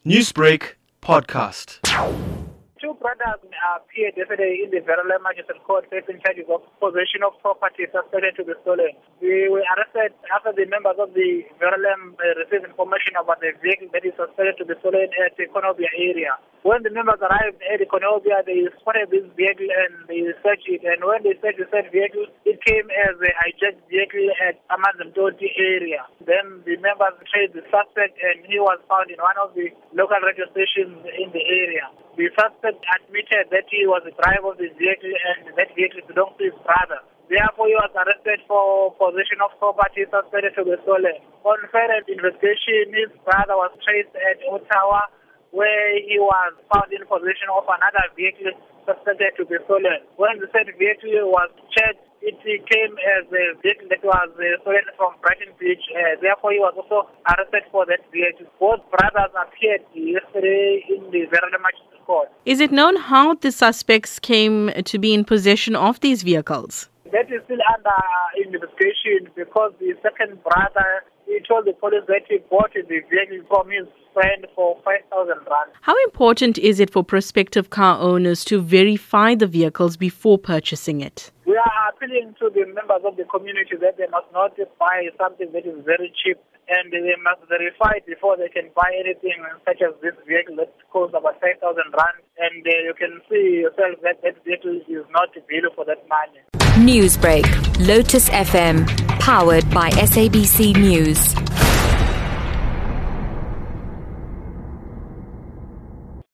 Newsbreak podcast. Two brothers appeared yesterday in the Verulam Magistrate Court facing charges of possession of property suspected to be stolen. We were arrested after the members of the Verulam uh, received information about the vehicle that is suspected to be stolen at the Konobia area. When the members arrived at the Konobia, they spotted this vehicle and they searched it. And when they searched the said vehicle, it came as a hijacked vehicle at Amanzimtoti area. Then the members traced the suspect and he was found in one of the local radio stations in the area. The suspect admitted that he was the driver of the vehicle and that vehicle belonged to his brother. Therefore, he was arrested for possession of property suspected to be stolen. On further investigation, his brother was traced at Ottawa, where he was found in possession of another vehicle suspected to be stolen. When the said vehicle was checked, it came as a vehicle that was uh, stolen from Brighton Beach. Uh, therefore, he was also arrested for that vehicle. Both brothers appeared yesterday in the Verulam Magistrate Court. Is it known how the suspects came to be in possession of these vehicles? That is still under investigation because the second brother he told the police that he bought the vehicle from his friend for 5,000 rand. How important is it for prospective car owners to verify the vehicles before purchasing it? We are appealing to the members of the community that they must not buy something that is very cheap and they must verify it before they can buy anything such as this vehicle that costs about 5,000 rand and uh, you can see yourself that that vehicle is not value for that money. Newsbreak, Lotus FM, powered by SABC News.